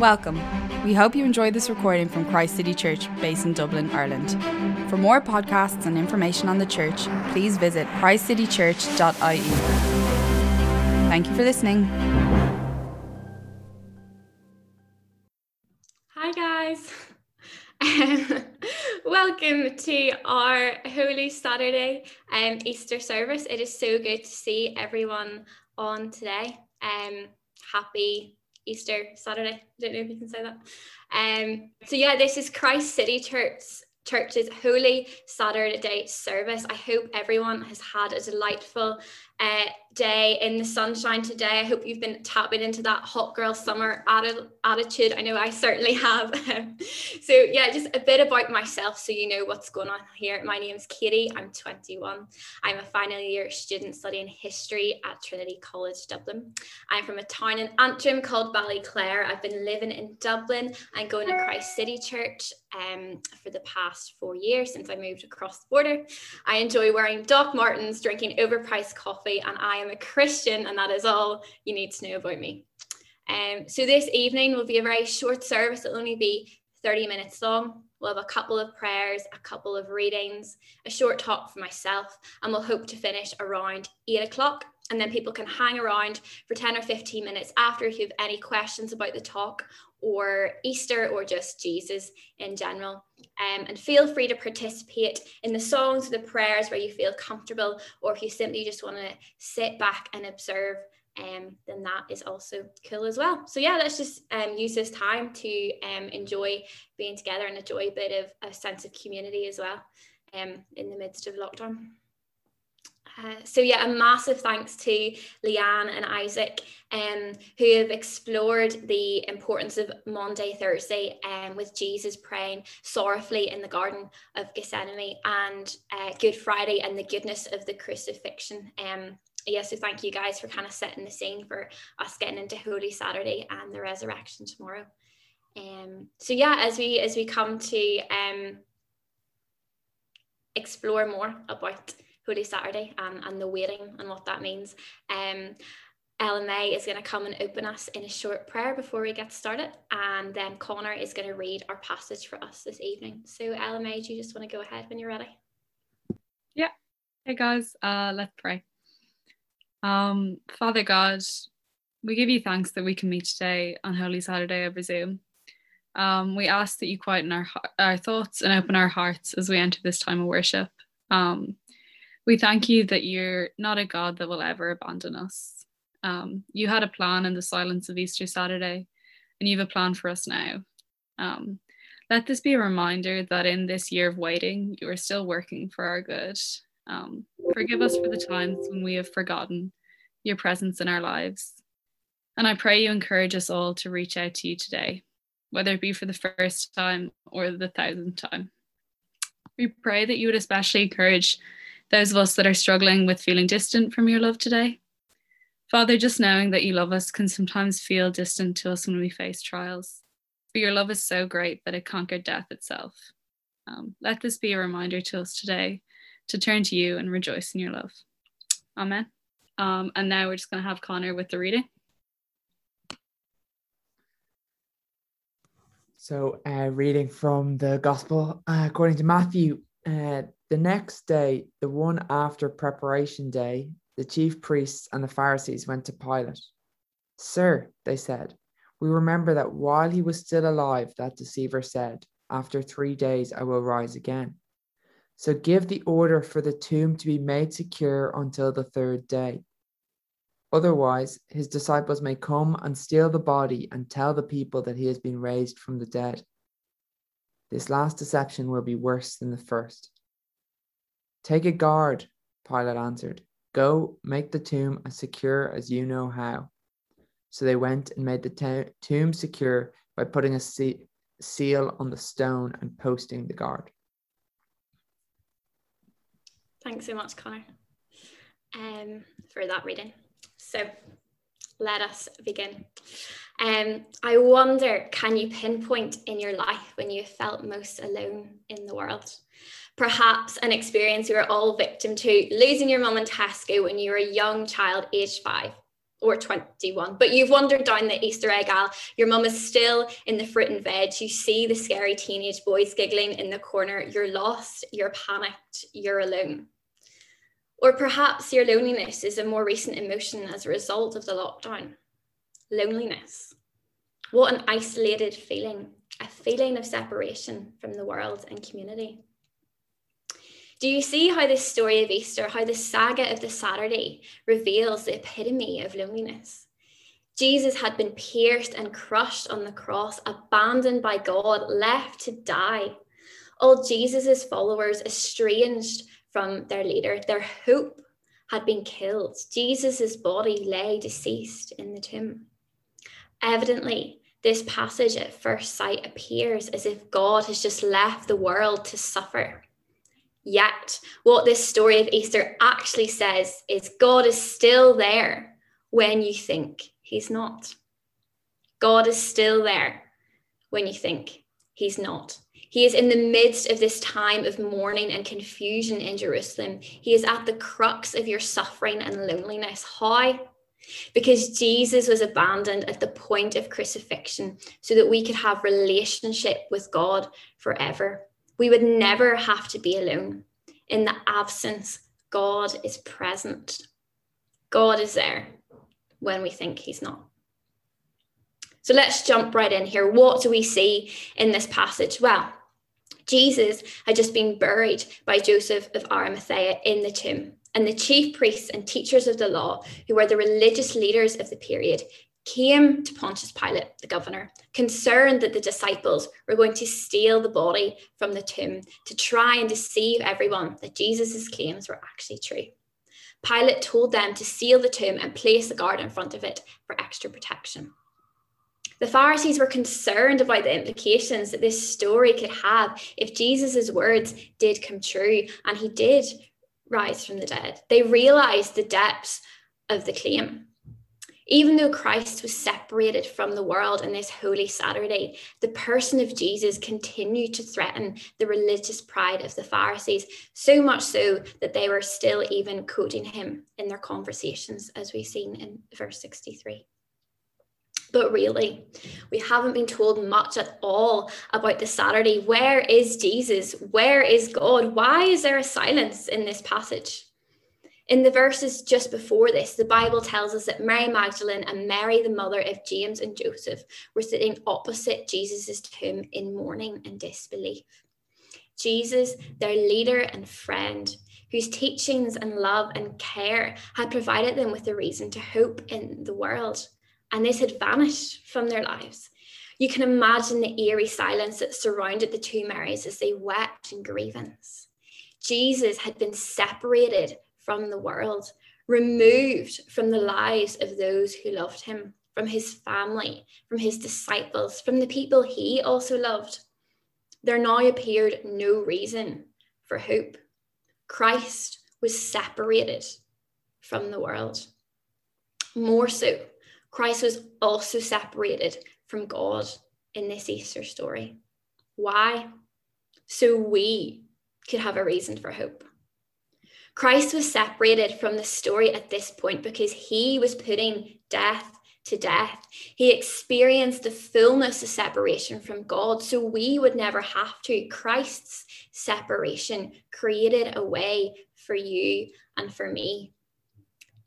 Welcome. We hope you enjoyed this recording from Christ City Church, based in Dublin, Ireland. For more podcasts and information on the church, please visit christcitychurch.ie. Thank you for listening. Hi, guys. Welcome to our Holy Saturday um, Easter service. It is so good to see everyone on today. Um, happy Easter Saturday. I don't know if you can say that. Um, so yeah, this is Christ City Church Church's Holy Saturday service. I hope everyone has had a delightful uh, day in the sunshine today. I hope you've been tapping into that hot girl summer attitude. I know I certainly have. so, yeah, just a bit about myself so you know what's going on here. My name is Katie. I'm 21. I'm a final year student studying history at Trinity College Dublin. I'm from a town in Antrim called Ballyclare. I've been living in Dublin and going to Christ City Church um, for the past four years since I moved across the border. I enjoy wearing Doc Martens, drinking overpriced coffee and I am a Christian, and that is all you need to know about me. Um, so this evening will be a very short service. It'll only be 30 minutes long. We'll have a couple of prayers, a couple of readings, a short talk for myself, and we'll hope to finish around eight o'clock. And then people can hang around for 10 or 15 minutes after if you have any questions about the talk or Easter or just Jesus in general. Um, and feel free to participate in the songs or the prayers where you feel comfortable, or if you simply just want to sit back and observe, um, then that is also cool as well. So yeah, let's just um, use this time to um, enjoy being together and enjoy a bit of a sense of community as well um, in the midst of lockdown. Uh, so yeah, a massive thanks to Leanne and Isaac, um, who have explored the importance of Maundy Thursday, um, with Jesus praying sorrowfully in the Garden of Gethsemane, and uh, Good Friday and the goodness of the crucifixion. Um, yeah, so thank you guys for kind of setting the scene for us getting into Holy Saturday and the resurrection tomorrow. Um, so yeah, as we as we come to um, explore more about Holy Saturday and, and the waiting and what that means. Um, May is going to come and open us in a short prayer before we get started, and then Connor is going to read our passage for us this evening. So, May, do you just want to go ahead when you're ready? Yeah. Hey guys, uh, let's pray. Um, Father God, we give you thanks that we can meet today on Holy Saturday over Zoom. Um, we ask that you quieten our our thoughts and open our hearts as we enter this time of worship. Um, we thank you that you're not a God that will ever abandon us. Um, you had a plan in the silence of Easter Saturday, and you have a plan for us now. Um, let this be a reminder that in this year of waiting, you are still working for our good. Um, forgive us for the times when we have forgotten your presence in our lives. And I pray you encourage us all to reach out to you today, whether it be for the first time or the thousandth time. We pray that you would especially encourage those of us that are struggling with feeling distant from your love today. Father, just knowing that you love us can sometimes feel distant to us when we face trials, but your love is so great that it conquered death itself. Um, let this be a reminder to us today to turn to you and rejoice in your love. Amen. Um, and now we're just going to have Connor with the reading. So, uh, reading from the Gospel uh, according to Matthew, uh, the next day, the one after preparation day, the chief priests and the Pharisees went to Pilate. Sir, they said, we remember that while he was still alive, that deceiver said, After three days I will rise again. So give the order for the tomb to be made secure until the third day. Otherwise, his disciples may come and steal the body and tell the people that he has been raised from the dead. This last deception will be worse than the first. Take a guard, Pilate answered. Go, make the tomb as secure as you know how. So they went and made the tomb secure by putting a se- seal on the stone and posting the guard. Thanks so much, Connor, um, for that reading. So let us begin. Um, I wonder, can you pinpoint in your life when you felt most alone in the world? perhaps an experience you were all victim to, losing your mum in Tesco when you were a young child, aged five. or 21. But you've wandered down the Easter egg aisle. Your mum is still in the fruit and veg. You see the scary teenage boys giggling in the corner. You're lost, you're panicked, you're alone. Or perhaps your loneliness is a more recent emotion as a result of the lockdown. Loneliness. What an isolated feeling, a feeling of separation from the world and community. Do you see how this story of Easter, how the saga of the Saturday reveals the epitome of loneliness? Jesus had been pierced and crushed on the cross, abandoned by God, left to die. All Jesus' followers estranged from their leader, their hope had been killed. Jesus' body lay deceased in the tomb. Evidently, this passage at first sight appears as if God has just left the world to suffer Yet, what this story of Easter actually says is God is still there when you think he's not. God is still there when you think he's not. He is in the midst of this time of mourning and confusion in Jerusalem. He is at the crux of your suffering and loneliness. How? Because Jesus was abandoned at the point of crucifixion so that we could have relationship with God forever. We would never have to be alone. In the absence, God is present. God is there when we think He's not. So let's jump right in here. What do we see in this passage? Well, Jesus had just been buried by Joseph of Arimathea in the tomb. And the chief priests and teachers of the law, who were the religious leaders of the period, came to Pontius Pilate, the governor, concerned that the disciples were going to steal the body from the tomb to try and deceive everyone that Jesus' claims were actually true. Pilate told them to seal the tomb and place a guard in front of it for extra protection. The Pharisees were concerned about the implications that this story could have if Jesus' words did come true and he did rise from the dead. They realized the depths of the claim. Even though Christ was separated from the world on this Holy Saturday, the person of Jesus continued to threaten the religious pride of the Pharisees, so much so that they were still even quoting him in their conversations, as we've seen in verse 63. But really, we haven't been told much at all about the Saturday. Where is Jesus? Where is God? Why is there a silence in this passage? In the verses just before this, the Bible tells us that Mary Magdalene and Mary, the mother of James and Joseph, were sitting opposite Jesus' tomb in mourning and disbelief. Jesus, their leader and friend, whose teachings and love and care had provided them with a reason to hope in the world, and this had vanished from their lives. You can imagine the eerie silence that surrounded the two Marys as they wept in grievance. Jesus had been separated from the world, removed from the lives of those who loved him, from his family, from his disciples, from the people he also loved. There now appeared no reason for hope. Christ was separated from the world. More so, Christ was also separated from God in this Easter story. Why? So we could have a reason for hope. Christ was separated from the story at this point because he was putting death to death. He experienced the fullness of separation from God, so we would never have to. Christ's separation created a way for you and for me.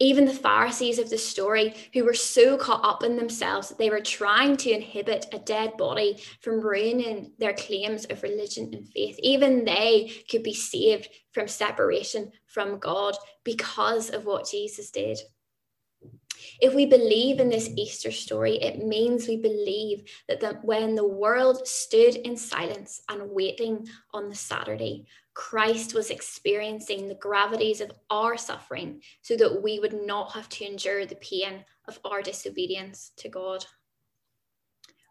Even the Pharisees of the story, who were so caught up in themselves that they were trying to inhibit a dead body from ruining their claims of religion and faith, even they could be saved from separation from God because of what Jesus did. If we believe in this Easter story, it means we believe that the, when the world stood in silence and waiting on the Saturday, Christ was experiencing the gravities of our suffering so that we would not have to endure the pain of our disobedience to God.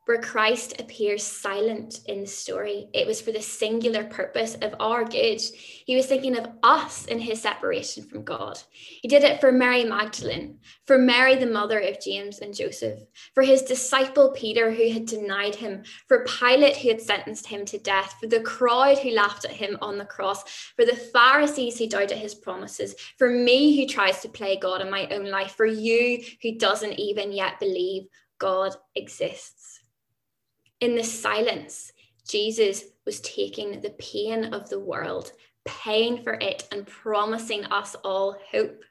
Where Christ appears silent in the story, it was for the singular purpose of our good. He was thinking of us in his separation from God. He did it for Mary Magdalene, for Mary, the mother of James and Joseph, for his disciple Peter, who had denied him, for Pilate, who had sentenced him to death, for the crowd who laughed at him on the cross, for the Pharisees who doubted his promises, for me who tries to play God in my own life, for you who doesn't even yet believe God exists. In the silence, Jesus was taking the pain of the world, paying for it, and promising us all hope.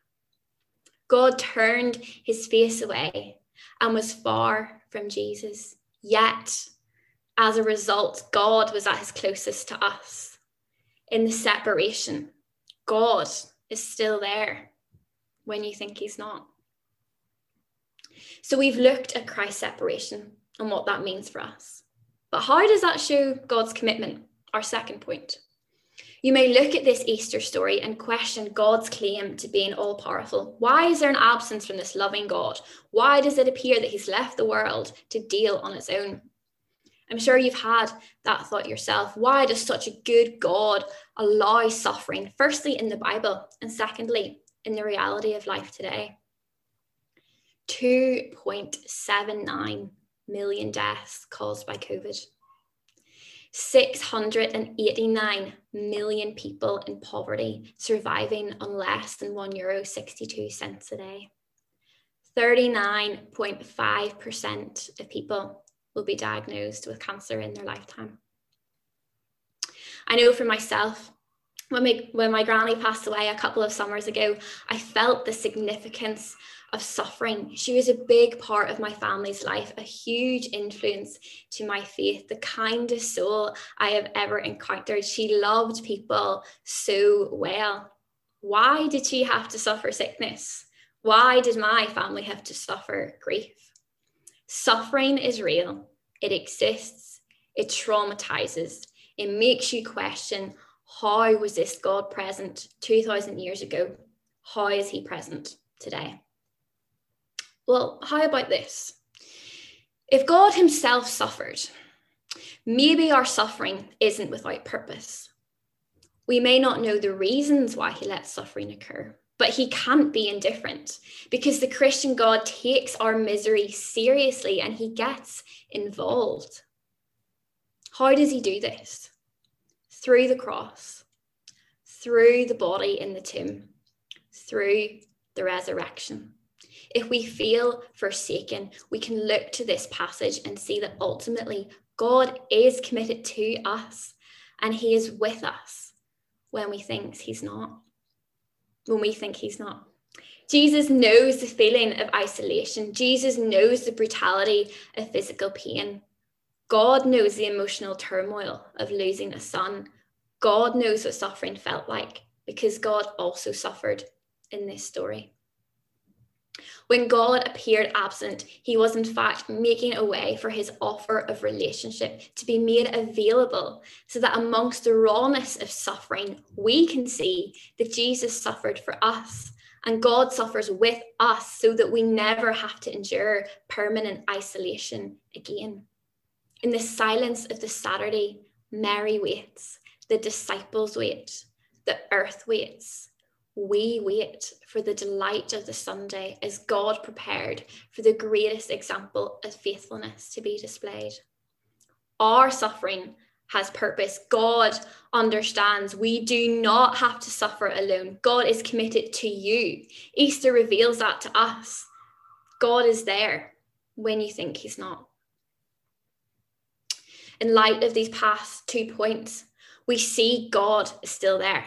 God turned his face away and was far from Jesus. Yet, as a result, God was at his closest to us. In the separation, God is still there when you think he's not. So we've looked at Christ's separation and what that means for us. But how does that show God's commitment? Our second point. You may look at this Easter story and question God's claim to being all powerful. Why is there an absence from this loving God? Why does it appear that He's left the world to deal on its own? I'm sure you've had that thought yourself. Why does such a good God allow suffering, firstly in the Bible, and secondly in the reality of life today? 2.79 million deaths caused by COVID. 689 million people in poverty surviving on less than one euro 62 cents a day. 39.5% of people will be diagnosed with cancer in their lifetime. I know for myself, when my, when my granny passed away a couple of summers ago, I felt the significance of suffering. She was a big part of my family's life, a huge influence to my faith, the kindest soul I have ever encountered. She loved people so well. Why did she have to suffer sickness? Why did my family have to suffer grief? Suffering is real, it exists, it traumatizes, it makes you question how was this God present 2,000 years ago? How is he present today? Well, how about this? If God Himself suffered, maybe our suffering isn't without purpose. We may not know the reasons why He lets suffering occur, but He can't be indifferent because the Christian God takes our misery seriously and He gets involved. How does He do this? Through the cross, through the body in the tomb, through the resurrection if we feel forsaken, we can look to this passage and see that ultimately God is committed to us and He is with us when we think He's not. When we think He's not. Jesus knows the feeling of isolation. Jesus knows the brutality of physical pain. God knows the emotional turmoil of losing a son. God knows what suffering felt like because God also suffered in this story. When God appeared absent, he was in fact making a way for his offer of relationship to be made available so that amongst the rawness of suffering, we can see that Jesus suffered for us and God suffers with us so that we never have to endure permanent isolation again. In the silence of the Saturday, Mary waits, the disciples wait, the earth waits we wait for the delight of the Sunday as God prepared for the greatest example of faithfulness to be displayed. Our suffering has purpose. God understands we do not have to suffer alone. God is committed to you. Easter reveals that to us. God is there when you think He's not. In light of these past two points, we see God is still there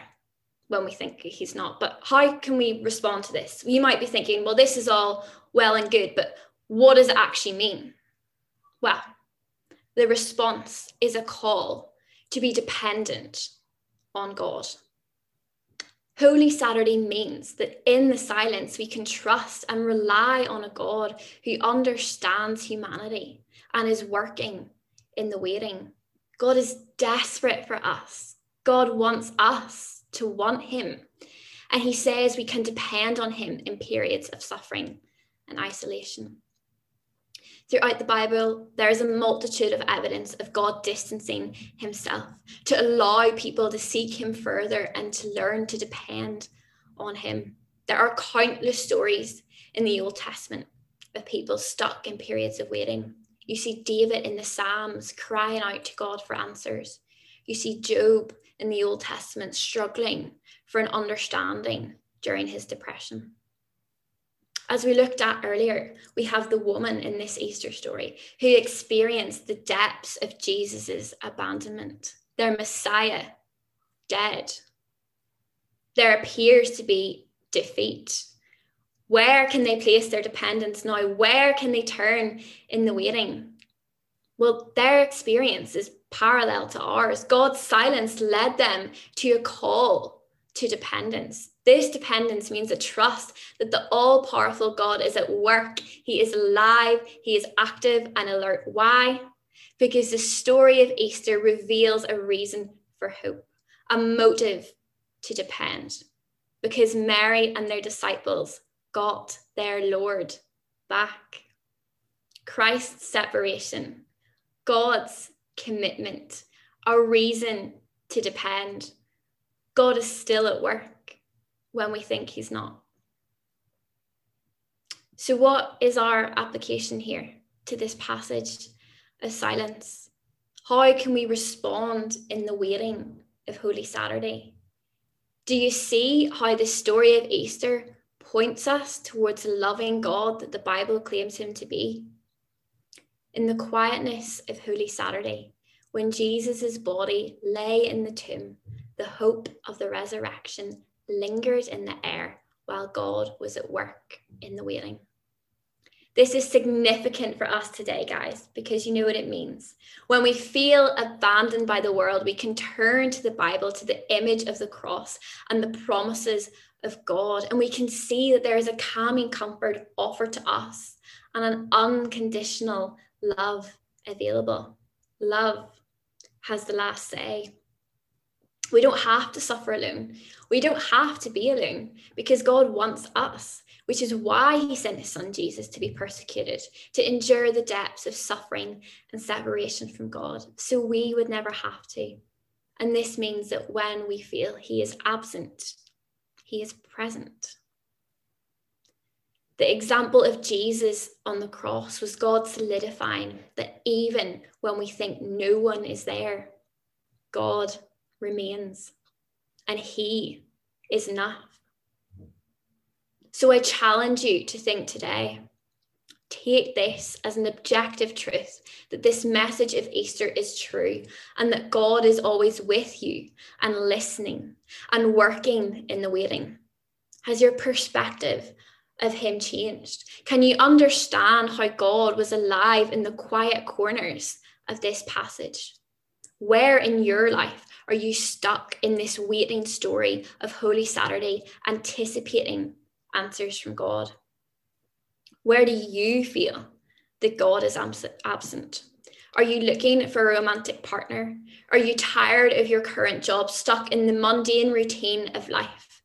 when we think he's not. But how can we respond to this? You might be thinking, well, this is all well and good, but what does it actually mean? Well, the response is a call to be dependent on God. Holy Saturday means that in the silence, we can trust and rely on a God who understands humanity and is working in the waiting. God is desperate for us. God wants us to want Him. And He says we can depend on Him in periods of suffering and isolation. Throughout the Bible, there is a multitude of evidence of God distancing himself to allow people to seek him further and to learn to depend on him. There are countless stories in the Old Testament of people stuck in periods of waiting. You see David in the Psalms crying out to God for answers. You see Job in the Old Testament struggling for an understanding during his depression. As we looked at earlier, we have the woman in this Easter story who experienced the depths of Jesus's abandonment, their Messiah dead. There appears to be defeat. Where can they place their dependence now? Where can they turn in the waiting? Well, their experience is parallel to ours. God's silence led them to a call to dependence. This dependence means a trust that the all powerful God is at work. He is alive, He is active and alert. Why? Because the story of Easter reveals a reason for hope, a motive to depend. Because Mary and their disciples got their Lord back. Christ's separation, God's commitment, a reason to depend. God is still at work when we think He's not. So, what is our application here to this passage of silence? How can we respond in the waiting of Holy Saturday? Do you see how the story of Easter points us towards loving God that the Bible claims him to be? In the quietness of Holy Saturday, when Jesus' body lay in the tomb, the hope of the resurrection lingered in the air while God was at work in the waiting. This is significant for us today, guys, because you know what it means. When we feel abandoned by the world, we can turn to the Bible, to the image of the cross and the promises of God, and we can see that there is a calming comfort offered to us and an unconditional love available. Love has the last say. We don't have to suffer alone. We don't have to be alone because God wants us, which is why He sent His Son Jesus to be persecuted, to endure the depths of suffering and separation from God, so we would never have to. And this means that when we feel He is absent, He is present. The example of Jesus on the cross was God solidifying that even when we think no one is there, God remains and He is enough. So I challenge you to think today. Take this as an objective truth that this message of Easter is true and that God is always with you and listening and working in the waiting. Has your perspective of Him changed? Can you understand how God was alive in the quiet corners of this passage? Where in your life are you stuck in this waiting story of Holy Saturday, anticipating answers from God? Where do you feel that God is absent? Are you looking for a romantic partner? Are you tired of your current job, stuck in the mundane routine of life?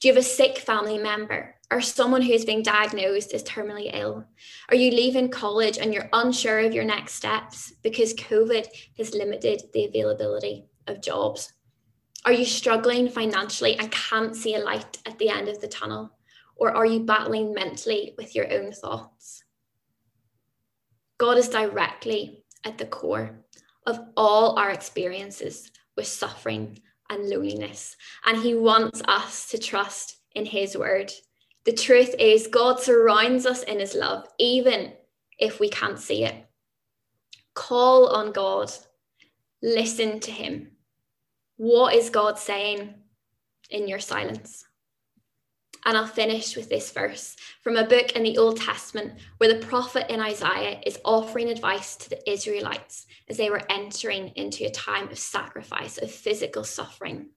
Do you have a sick family member or someone who is being diagnosed as terminally ill? Are you leaving college and you're unsure of your next steps because COVID has limited the availability of jobs? Are you struggling financially and can't see a light at the end of the tunnel? Or are you battling mentally with your own thoughts? God is directly at the core of all our experiences with suffering and loneliness, and He wants us to trust in His word. The truth is, God surrounds us in His love, even if we can't see it. Call on God, listen to Him, what is God saying in your silence? And I'll finish with this verse from a book in the Old Testament where the prophet in Isaiah is offering advice to the Israelites as they were entering into a time of sacrifice, of physical suffering.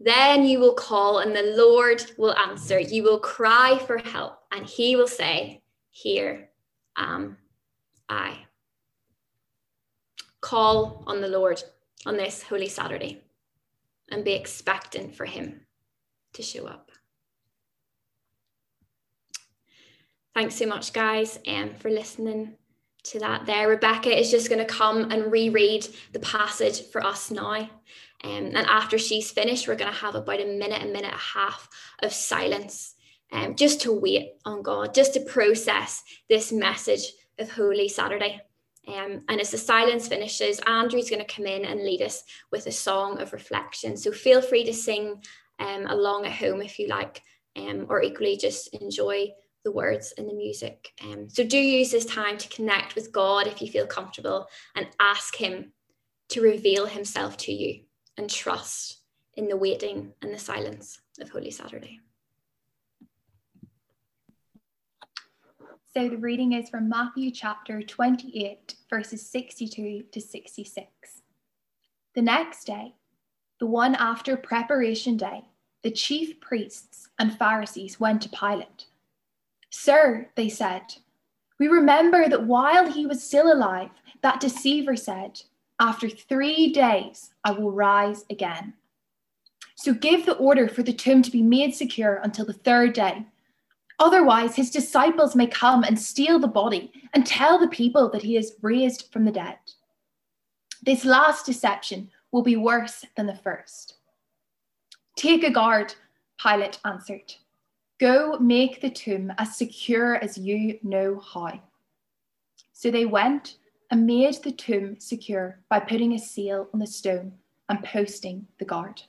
Then you will call, and the Lord will answer. You will cry for help, and he will say, Here am I. Call on the Lord on this Holy Saturday and be expectant for Him to show up. Thanks so much, guys, um, for listening to that there. Rebecca is just going to come and reread the passage for us now. Um, and after she's finished, we're going to have about a minute, a minute and a half of silence um, just to wait on God, just to process this message of Holy Saturday. Um, and as the silence finishes, Andrew's going to come in and lead us with a song of reflection. So feel free to sing um, along at home if you like, um, or equally just enjoy the words and the music. Um, so do use this time to connect with God if you feel comfortable and ask Him to reveal Himself to you and trust in the waiting and the silence of Holy Saturday. So the reading is from Matthew chapter 28, verses 62 to 66. The next day, the one after preparation day, the chief priests and Pharisees went to Pilate. Sir, they said, we remember that while he was still alive, that deceiver said, After three days I will rise again. So give the order for the tomb to be made secure until the third day Otherwise, his disciples may come and steal the body and tell the people that he is raised from the dead. This last deception will be worse than the first. Take a guard, Pilate answered. Go make the tomb as secure as you know how. So they went and made the tomb secure by putting a seal on the stone and posting the guard.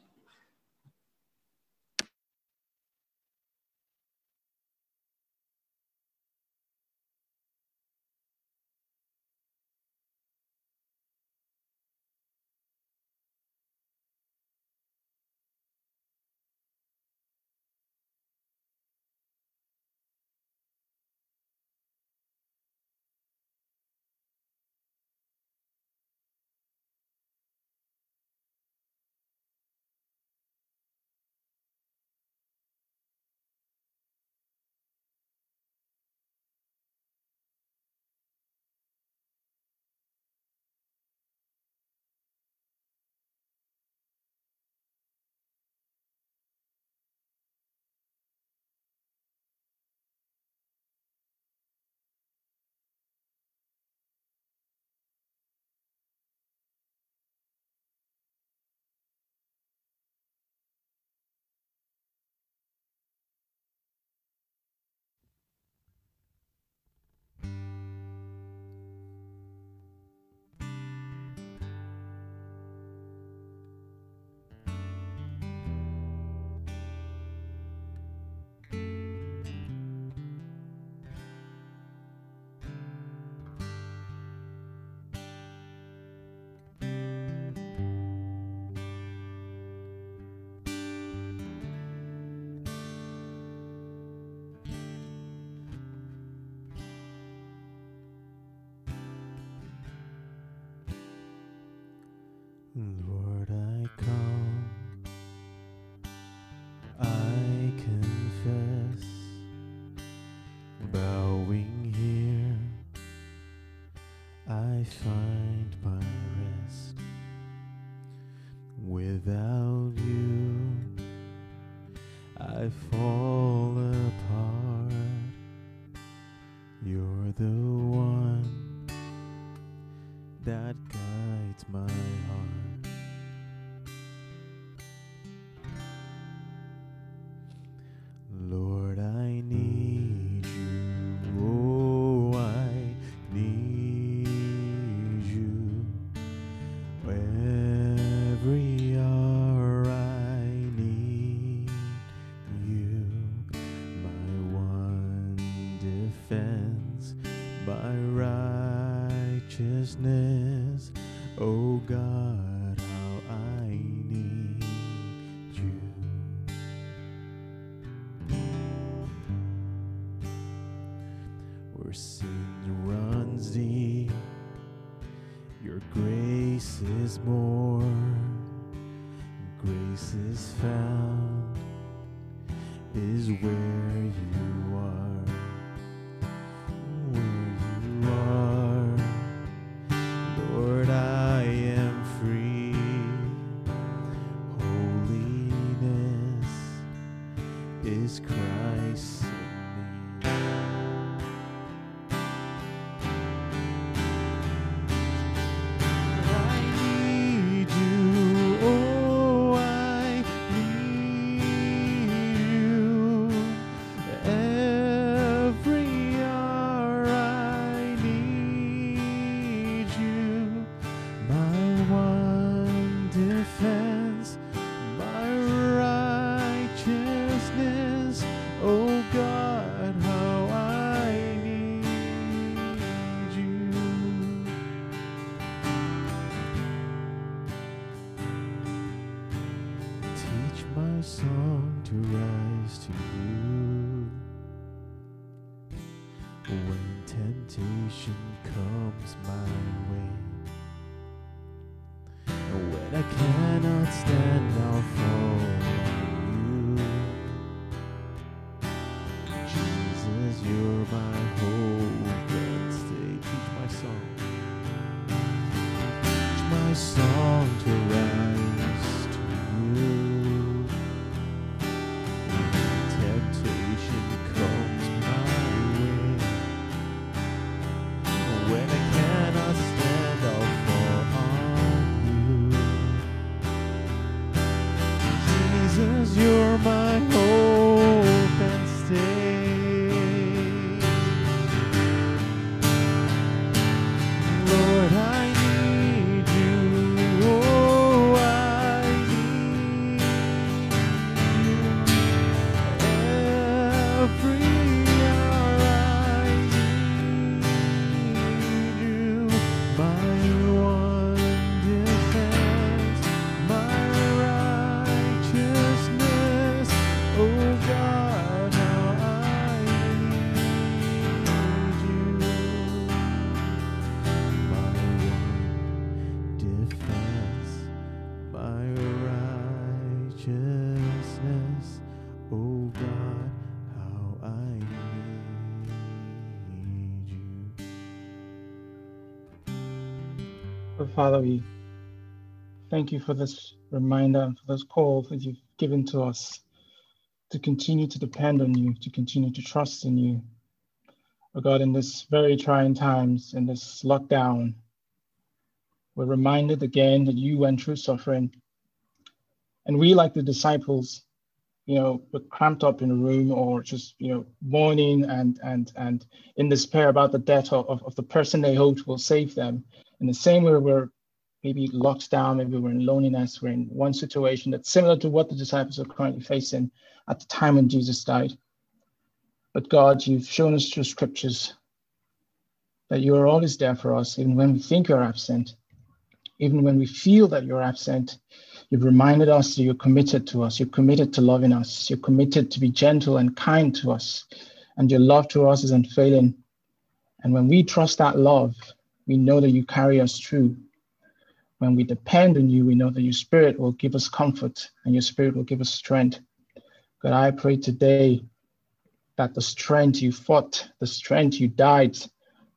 Find my rest. Without you, I fall is more. Grace is found, is where you are. Comes my way. And when I cannot stand, Father, we thank you for this reminder and for this call that you've given to us to continue to depend on you, to continue to trust in you. Oh God, in this very trying times, in this lockdown, we're reminded again that you went through suffering. And we, like the disciples, you know, were cramped up in a room or just, you know, mourning and and and in despair about the death of, of, of the person they hoped will save them. In the same way, we're maybe locked down, maybe we're in loneliness, we're in one situation that's similar to what the disciples are currently facing at the time when Jesus died. But God, you've shown us through scriptures that you are always there for us, even when we think you're absent, even when we feel that you're absent. You've reminded us that you're committed to us, you're committed to loving us, you're committed to be gentle and kind to us, and your love to us is unfailing. And when we trust that love, we know that you carry us through. When we depend on you, we know that your spirit will give us comfort and your spirit will give us strength. God, I pray today that the strength you fought, the strength you died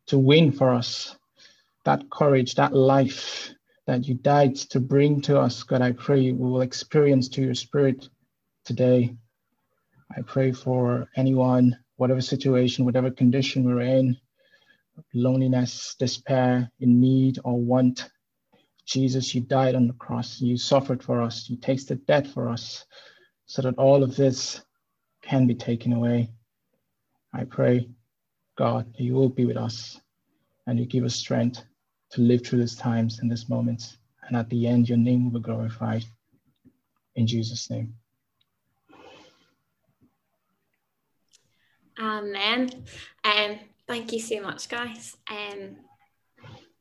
to win for us, that courage, that life that you died to bring to us, God, I pray we will experience to your spirit today. I pray for anyone, whatever situation, whatever condition we're in, loneliness, despair, in need, or want. Jesus, you died on the cross, you suffered for us, you tasted death for us, so that all of this can be taken away. I pray, God, that you will be with us and you give us strength to live through these times and these moments. And at the end, your name will be glorified. In Jesus' name. Amen. Um, thank you so much, guys. Um,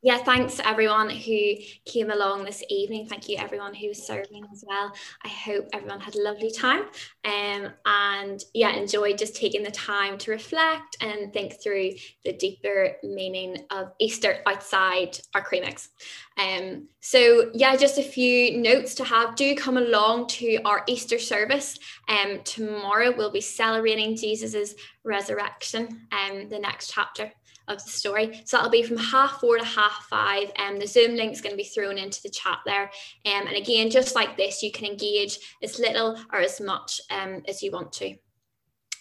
yeah, thanks everyone who came along this evening. Thank you everyone who was serving as well. I hope everyone had a lovely time um, and yeah, enjoyed just taking the time to reflect and think through the deeper meaning of Easter outside our creamix. Um, so yeah, just a few notes to have. Do come along to our Easter service. Um, tomorrow we'll be celebrating Jesus's resurrection and um, the next chapter of the story. So that'll be from half four to half five. And um, the Zoom link is going to be thrown into the chat there. Um, and again, just like this, you can engage as little or as much um, as you want to.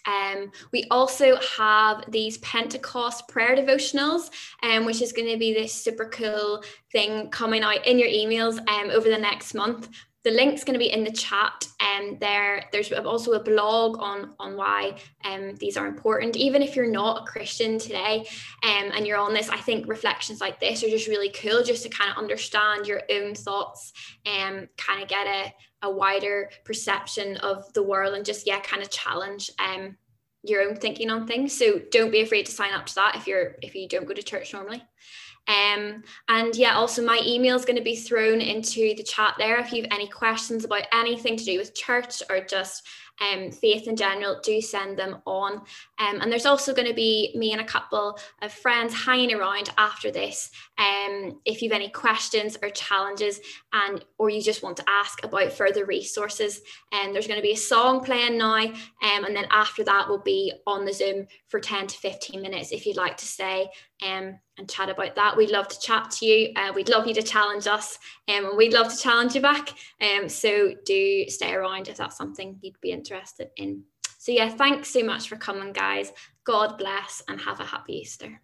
Um, we also have these Pentecost prayer devotionals, um, which is going to be this super cool thing coming out in your emails um, over the next month the link's going to be in the chat and um, there there's also a blog on on why um, these are important. Even if you're not a christian today um, and you're on this i think reflections like this are just really cool just to kind of understand your own thoughts and kind of get a, a wider perception of the world and just yeah kind of challenge um, your own thinking on things. So don't be afraid to sign up to that if you're if you don't go to church normally um, and yeah, also my email is going to be thrown into the chat there if you have any questions about anything to do with church or just um, faith in general, do send them on. Um, and there's also going to be me and a couple of friends hanging around after this. Um, if you have any questions or challenges, and or you just want to ask about further resources, and um, there's going to be a song playing now, um, and then after that we'll be on the Zoom for 10 to 15 minutes if you'd like to stay um, and chat about that. We'd love to chat to you. Uh, we'd love you to challenge us, um, and we'd love to challenge you back. Um, so do stay around if that's something you'd be interested in. So yeah, thanks so much for coming, guys. God bless and have a happy Easter.